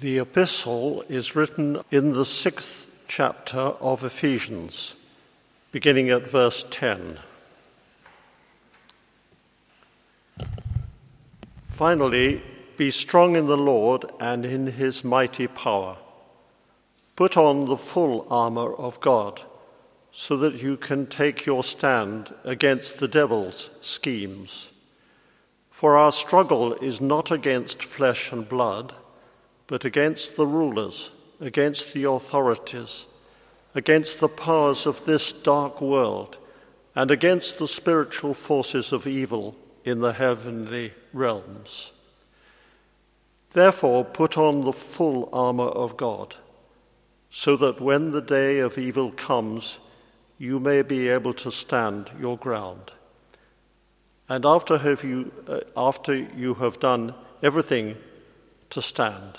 The epistle is written in the sixth chapter of Ephesians, beginning at verse 10. Finally, be strong in the Lord and in his mighty power. Put on the full armor of God so that you can take your stand against the devil's schemes. For our struggle is not against flesh and blood, but against the rulers, against the authorities, against the powers of this dark world, and against the spiritual forces of evil in the heavenly realms. Therefore, put on the full armor of God, so that when the day of evil comes, you may be able to stand your ground. And after, you, uh, after you have done everything to stand,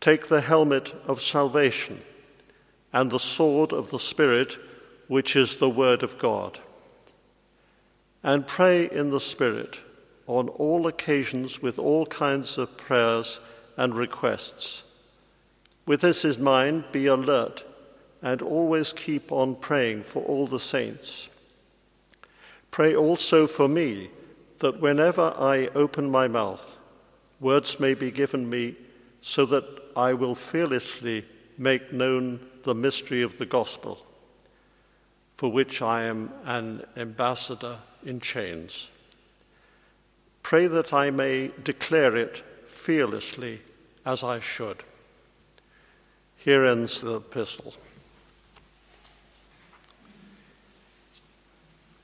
Take the helmet of salvation and the sword of the Spirit, which is the Word of God. And pray in the Spirit on all occasions with all kinds of prayers and requests. With this in mind, be alert and always keep on praying for all the saints. Pray also for me that whenever I open my mouth, words may be given me so that I will fearlessly make known the mystery of the gospel, for which I am an ambassador in chains. Pray that I may declare it fearlessly as I should. Here ends the epistle.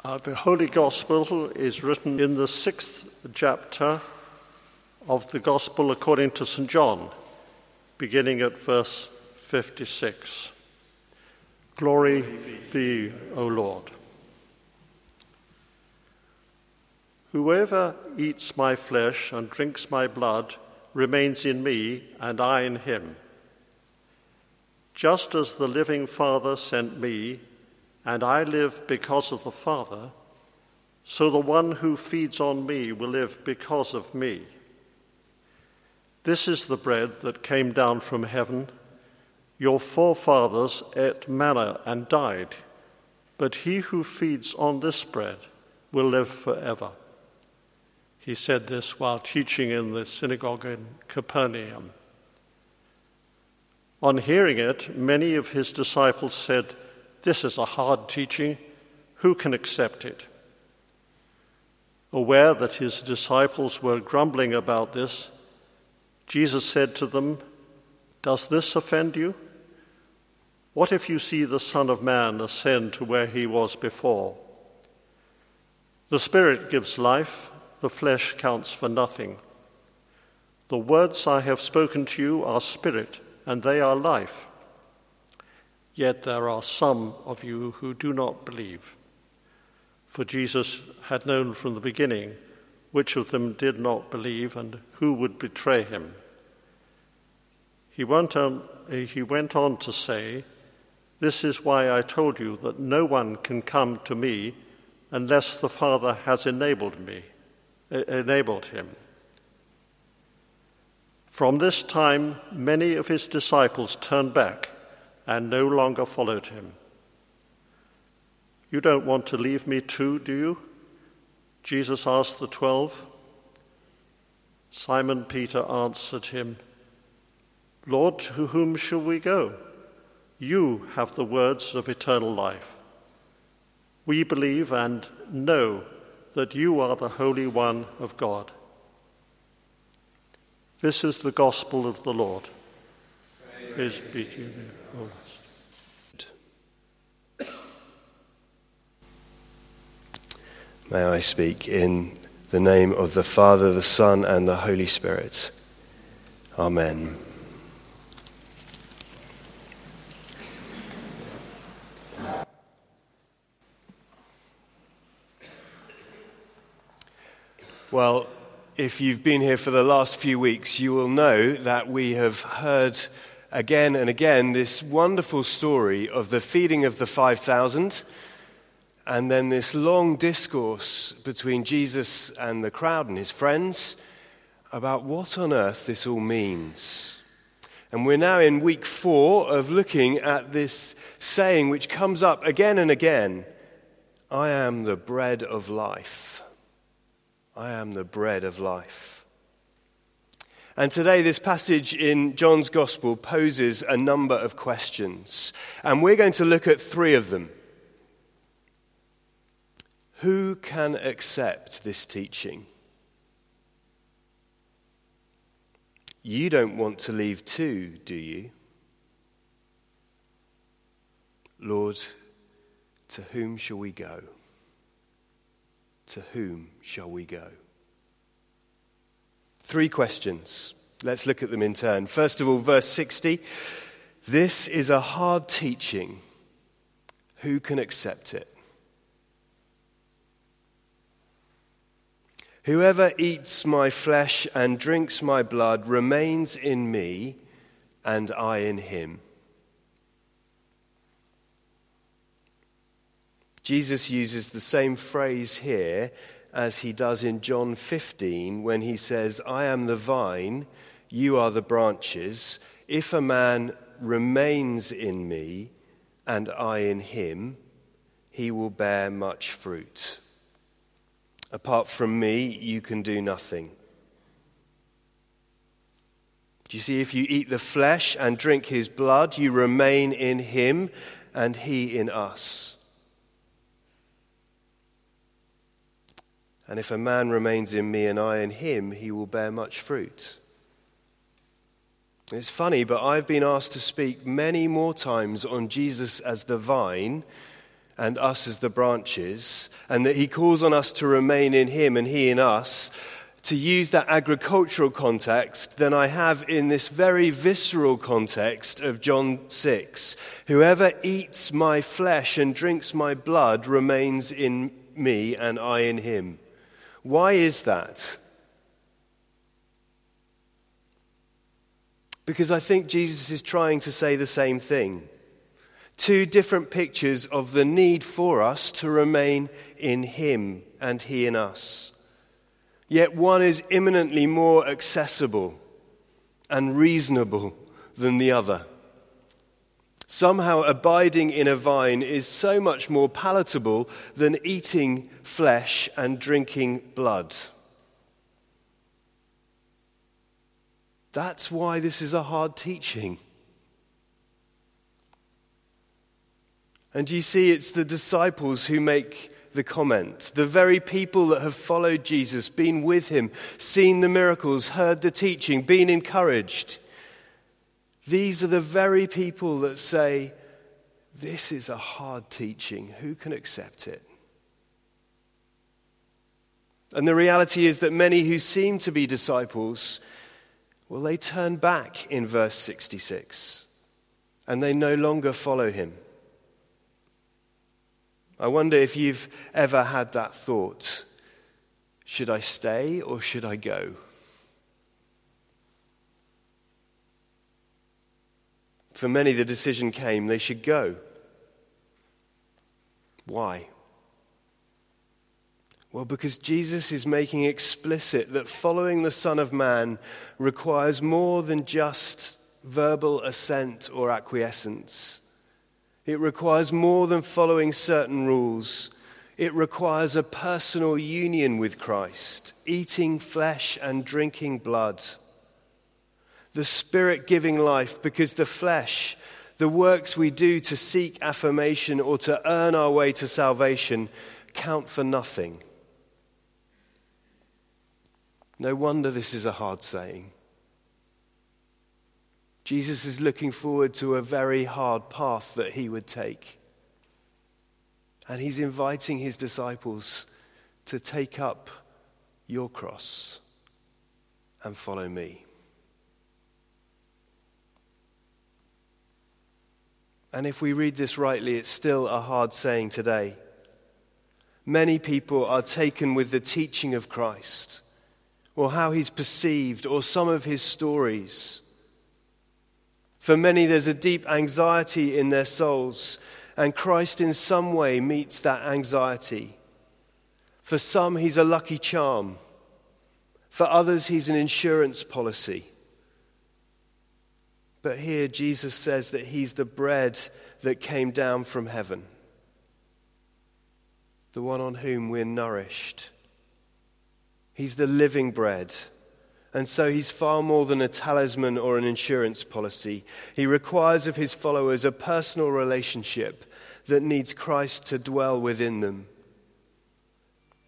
Uh, the Holy Gospel is written in the sixth chapter of the Gospel according to St. John, beginning at verse 56. Glory be, O Lord. Whoever eats my flesh and drinks my blood remains in me, and I in him. Just as the living Father sent me, and I live because of the Father, so the one who feeds on me will live because of me. This is the bread that came down from heaven. Your forefathers ate manna and died, but he who feeds on this bread will live forever. He said this while teaching in the synagogue in Capernaum. On hearing it, many of his disciples said, this is a hard teaching. Who can accept it? Aware that his disciples were grumbling about this, Jesus said to them, Does this offend you? What if you see the Son of Man ascend to where he was before? The Spirit gives life, the flesh counts for nothing. The words I have spoken to you are spirit, and they are life. Yet there are some of you who do not believe. For Jesus had known from the beginning which of them did not believe and who would betray him. He went on, eh, he went on to say, This is why I told you that no one can come to me unless the Father has enabled me, eh, enabled him. From this time, many of his disciples turned back and no longer followed him. You don't want to leave me too, do you? Jesus asked the twelve. Simon Peter answered him, Lord, to whom shall we go? You have the words of eternal life. We believe and know that you are the Holy One of God. This is the gospel of the Lord. Praise, Praise be to you. May I speak in the name of the Father, the Son, and the Holy Spirit. Amen. Well, if you've been here for the last few weeks, you will know that we have heard again and again this wonderful story of the feeding of the 5,000 and then this long discourse between Jesus and the crowd and his friends about what on earth this all means. And we're now in week four of looking at this saying which comes up again and again I am the bread of life. I am the bread of life. And today, this passage in John's Gospel poses a number of questions. And we're going to look at three of them. Who can accept this teaching? You don't want to leave too, do you? Lord, to whom shall we go? To whom shall we go? Three questions. Let's look at them in turn. First of all, verse 60 This is a hard teaching. Who can accept it? Whoever eats my flesh and drinks my blood remains in me, and I in him. Jesus uses the same phrase here as he does in John 15 when he says, I am the vine, you are the branches. If a man remains in me and I in him, he will bear much fruit. Apart from me, you can do nothing. Do you see, if you eat the flesh and drink his blood, you remain in him and he in us. And if a man remains in me and I in him, he will bear much fruit. It's funny, but I've been asked to speak many more times on Jesus as the vine and us as the branches, and that he calls on us to remain in him and he in us, to use that agricultural context than I have in this very visceral context of John 6. Whoever eats my flesh and drinks my blood remains in me and I in him. Why is that? Because I think Jesus is trying to say the same thing. Two different pictures of the need for us to remain in Him and He in us. Yet one is imminently more accessible and reasonable than the other. Somehow, abiding in a vine is so much more palatable than eating flesh and drinking blood. That's why this is a hard teaching. And you see, it's the disciples who make the comment. The very people that have followed Jesus, been with him, seen the miracles, heard the teaching, been encouraged. These are the very people that say, This is a hard teaching. Who can accept it? And the reality is that many who seem to be disciples, well, they turn back in verse 66 and they no longer follow him. I wonder if you've ever had that thought should I stay or should I go? For many, the decision came they should go. Why? Well, because Jesus is making explicit that following the Son of Man requires more than just verbal assent or acquiescence. It requires more than following certain rules. It requires a personal union with Christ, eating flesh and drinking blood the spirit giving life, because the flesh, the works we do to seek affirmation or to earn our way to salvation, count for nothing. No wonder this is a hard saying. Jesus is looking forward to a very hard path that he would take. And he's inviting his disciples to take up your cross and follow me. And if we read this rightly, it's still a hard saying today. Many people are taken with the teaching of Christ, or how he's perceived, or some of his stories. For many, there's a deep anxiety in their souls, and Christ in some way meets that anxiety. For some, he's a lucky charm. For others, he's an insurance policy. But here, Jesus says that he's the bread that came down from heaven, the one on whom we're nourished. He's the living bread. And so he's far more than a talisman or an insurance policy. He requires of his followers a personal relationship that needs Christ to dwell within them.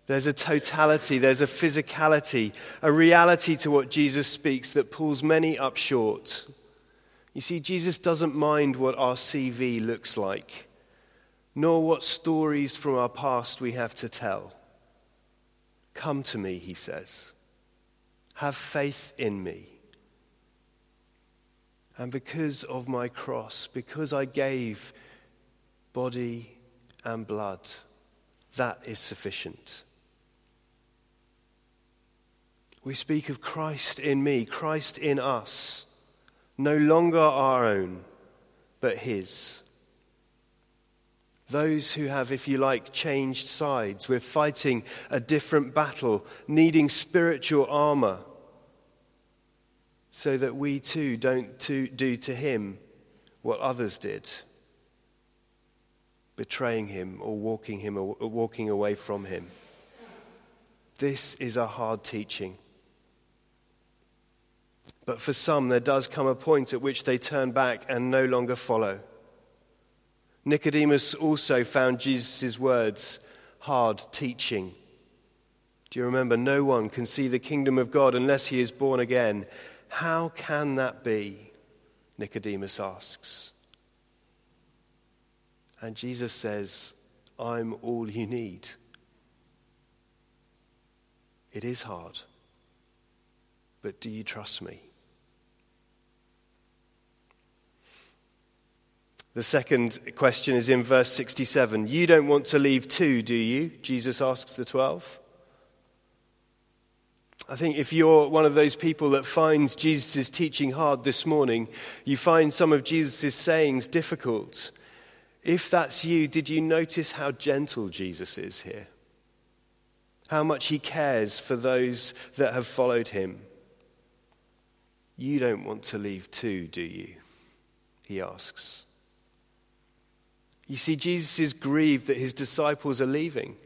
There's a totality, there's a physicality, a reality to what Jesus speaks that pulls many up short. You see, Jesus doesn't mind what our CV looks like, nor what stories from our past we have to tell. Come to me, he says. Have faith in me. And because of my cross, because I gave body and blood, that is sufficient. We speak of Christ in me, Christ in us, no longer our own, but His. Those who have, if you like, changed sides. We're fighting a different battle, needing spiritual armor, so that we too don't do to Him what others did, betraying Him or walking, him, or walking away from Him. This is a hard teaching. But for some, there does come a point at which they turn back and no longer follow. Nicodemus also found Jesus' words hard teaching. Do you remember? No one can see the kingdom of God unless he is born again. How can that be? Nicodemus asks. And Jesus says, I'm all you need. It is hard, but do you trust me? The second question is in verse 67. You don't want to leave too, do you? Jesus asks the 12. I think if you're one of those people that finds Jesus' teaching hard this morning, you find some of Jesus' sayings difficult. If that's you, did you notice how gentle Jesus is here? How much he cares for those that have followed him? You don't want to leave too, do you? He asks. You see, Jesus is grieved that his disciples are leaving.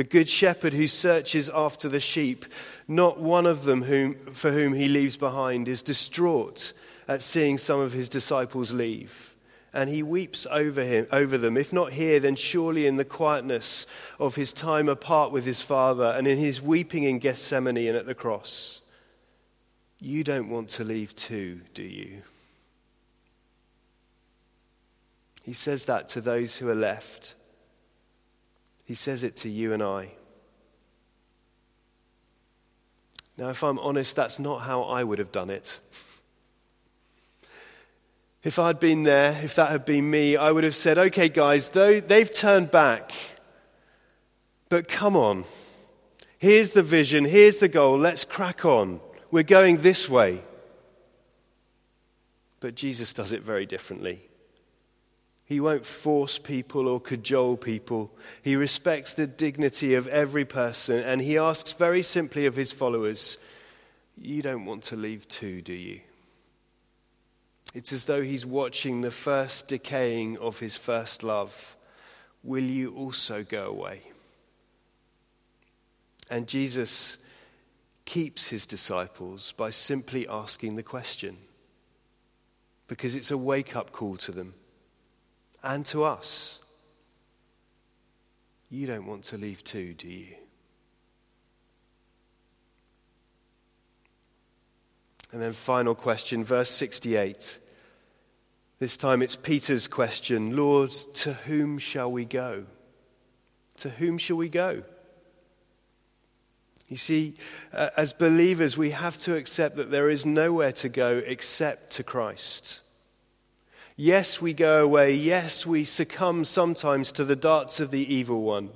The good shepherd who searches after the sheep, not one of them whom, for whom he leaves behind, is distraught at seeing some of his disciples leave. And he weeps over, him, over them. If not here, then surely in the quietness of his time apart with his Father and in his weeping in Gethsemane and at the cross. You don't want to leave too, do you? He says that to those who are left. He says it to you and I. Now, if I'm honest, that's not how I would have done it. If I'd been there, if that had been me, I would have said, okay, guys, though they've turned back, but come on. Here's the vision, here's the goal, let's crack on. We're going this way. But Jesus does it very differently. He won't force people or cajole people. He respects the dignity of every person, and he asks very simply of his followers, You don't want to leave too, do you? It's as though he's watching the first decaying of his first love. Will you also go away? And Jesus keeps his disciples by simply asking the question, because it's a wake up call to them and to us. You don't want to leave too, do you? And then, final question, verse 68. This time it's Peter's question Lord, to whom shall we go? To whom shall we go? You see, uh, as believers, we have to accept that there is nowhere to go except to Christ. Yes, we go away. Yes, we succumb sometimes to the darts of the evil one.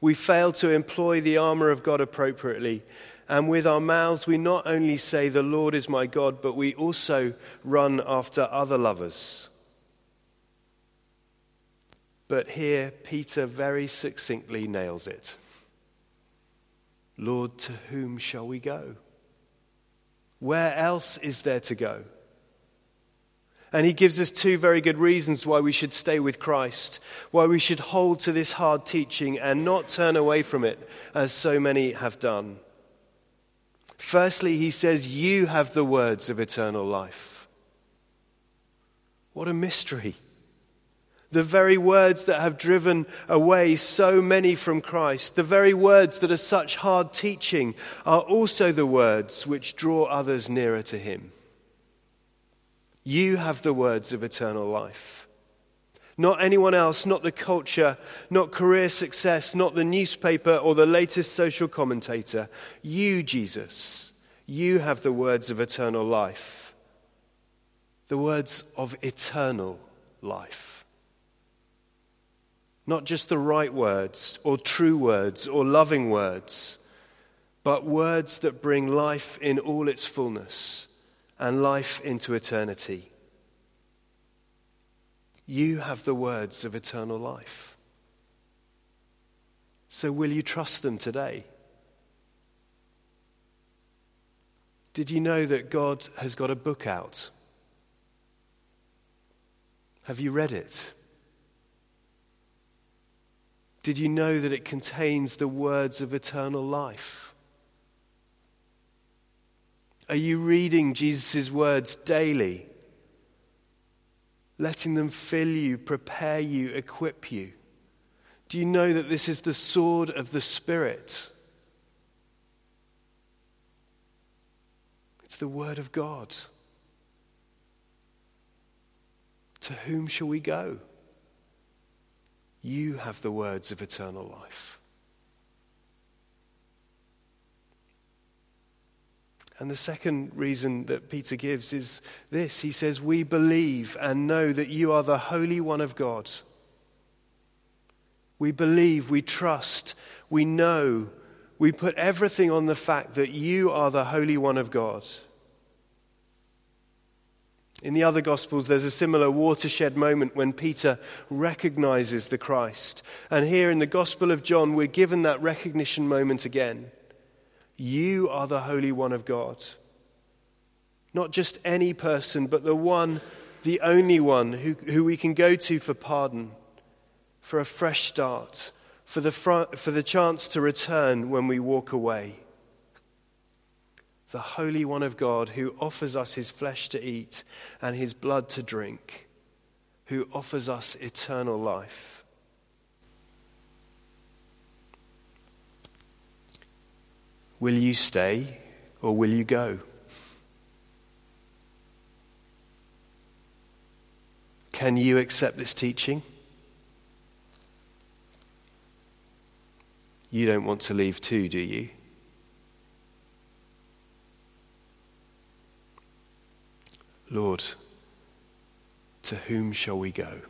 We fail to employ the armor of God appropriately. And with our mouths, we not only say, The Lord is my God, but we also run after other lovers. But here, Peter very succinctly nails it Lord, to whom shall we go? Where else is there to go? And he gives us two very good reasons why we should stay with Christ, why we should hold to this hard teaching and not turn away from it, as so many have done. Firstly, he says, You have the words of eternal life. What a mystery. The very words that have driven away so many from Christ, the very words that are such hard teaching, are also the words which draw others nearer to Him. You have the words of eternal life. Not anyone else, not the culture, not career success, not the newspaper or the latest social commentator. You, Jesus, you have the words of eternal life. The words of eternal life. Not just the right words or true words or loving words, but words that bring life in all its fullness and life into eternity. You have the words of eternal life. So, will you trust them today? Did you know that God has got a book out? Have you read it? Did you know that it contains the words of eternal life? Are you reading Jesus' words daily? Letting them fill you, prepare you, equip you? Do you know that this is the sword of the Spirit? It's the Word of God. To whom shall we go? You have the words of eternal life. And the second reason that Peter gives is this he says, We believe and know that you are the Holy One of God. We believe, we trust, we know, we put everything on the fact that you are the Holy One of God. In the other Gospels, there's a similar watershed moment when Peter recognizes the Christ. And here in the Gospel of John, we're given that recognition moment again. You are the Holy One of God. Not just any person, but the one, the only one who, who we can go to for pardon, for a fresh start, for the, for the chance to return when we walk away the Holy One of God, who offers us his flesh to eat and his blood to drink, who offers us eternal life. Will you stay or will you go? Can you accept this teaching? You don't want to leave too, do you? Lord, to whom shall we go?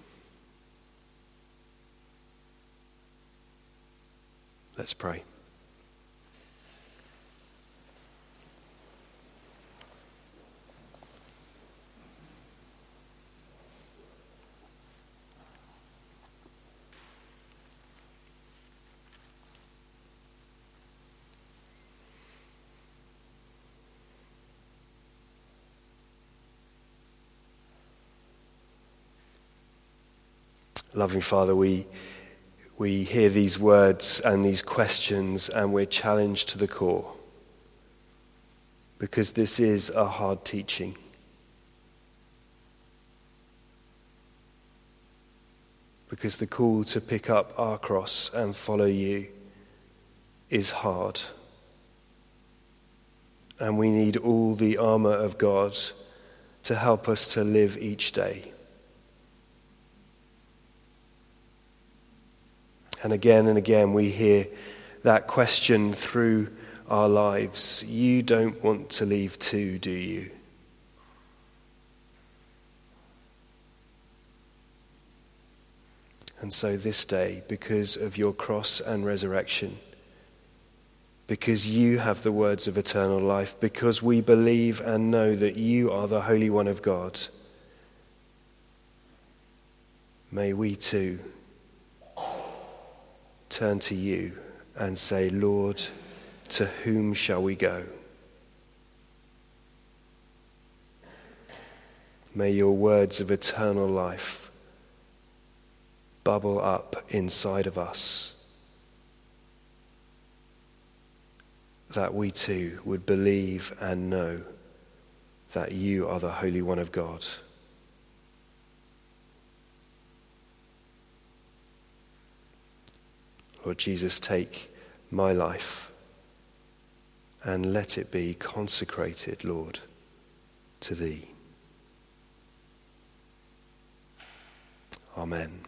Let's pray. Loving Father, we, we hear these words and these questions and we're challenged to the core because this is a hard teaching. Because the call to pick up our cross and follow you is hard. And we need all the armor of God to help us to live each day. And again and again, we hear that question through our lives. You don't want to leave too, do you? And so this day, because of your cross and resurrection, because you have the words of eternal life, because we believe and know that you are the Holy One of God, may we too turn to you and say, Lord, to whom shall we go? May your words of eternal life bubble up inside of us. That we too would believe and know that you are the Holy One of God. Lord Jesus, take my life and let it be consecrated, Lord, to Thee. Amen.